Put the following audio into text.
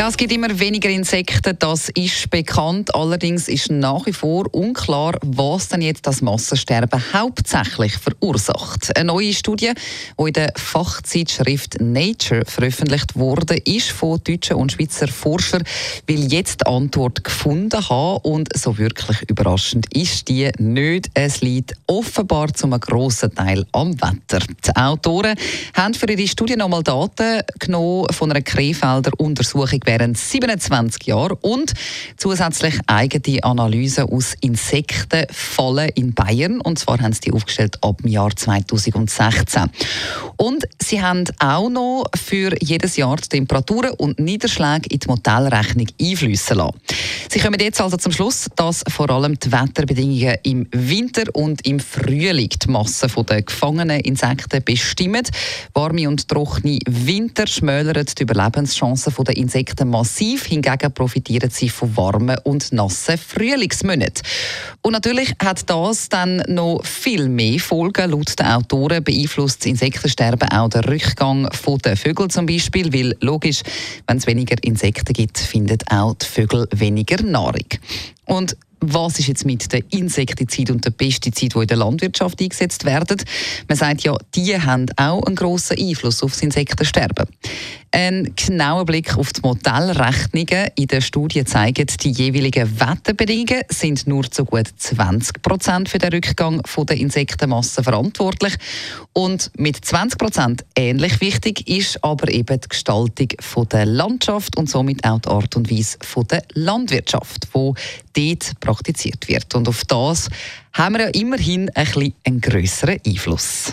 ja, es gibt immer weniger Insekten, das ist bekannt. Allerdings ist nach wie vor unklar, was denn jetzt das Massensterben hauptsächlich verursacht. Eine neue Studie, die in der Fachzeitschrift Nature veröffentlicht wurde, ist von deutschen und Schweizer Forschern, will jetzt die Antwort gefunden haben und so wirklich überraschend ist die nicht. Es liegt offenbar zum grossen Teil am Wetter. Die Autoren haben für ihre Studie nochmal Daten genommen von einer Krefelder Untersuchung während 27 Jahren und zusätzlich eigene Analysen aus Insektenfallen in Bayern. Und zwar haben sie die aufgestellt ab dem Jahr 2016. Und sie haben auch noch für jedes Jahr die Temperaturen und Niederschläge in die Modellrechnung einfließen lassen. Sie kommen jetzt also zum Schluss, dass vor allem die Wetterbedingungen im Winter und im Frühling die Masse der gefangenen Insekten bestimmen. Warme und trockene Winter schmälern die Überlebenschancen der Insekten massiv. Hingegen profitieren sie von warmen und nassen Frühlingsmonaten. Und natürlich hat das dann noch viel mehr Folgen. Laut den Autoren beeinflusst das Insektensterben auch den Rückgang der Vögel zum Beispiel, weil logisch, wenn es weniger Insekten gibt, finden auch die Vögel weniger Nahrung. Und was ist jetzt mit den Insektiziden und den Pestiziden, die in der Landwirtschaft eingesetzt werden? Man sagt ja, die haben auch einen grossen Einfluss auf das Insektensterben. Ein genauer Blick auf die Modellrechnungen in der Studie zeigt, die jeweiligen Wetterbedingungen sind nur zu gut 20 Prozent für den Rückgang der Insektenmasse verantwortlich. Und mit 20 Prozent ähnlich wichtig ist aber eben die Gestaltung der Landschaft und somit auch die Art und Weise der Landwirtschaft, die dort praktiziert wird. Und auf das haben wir ja immerhin ein bisschen einen grösseren Einfluss.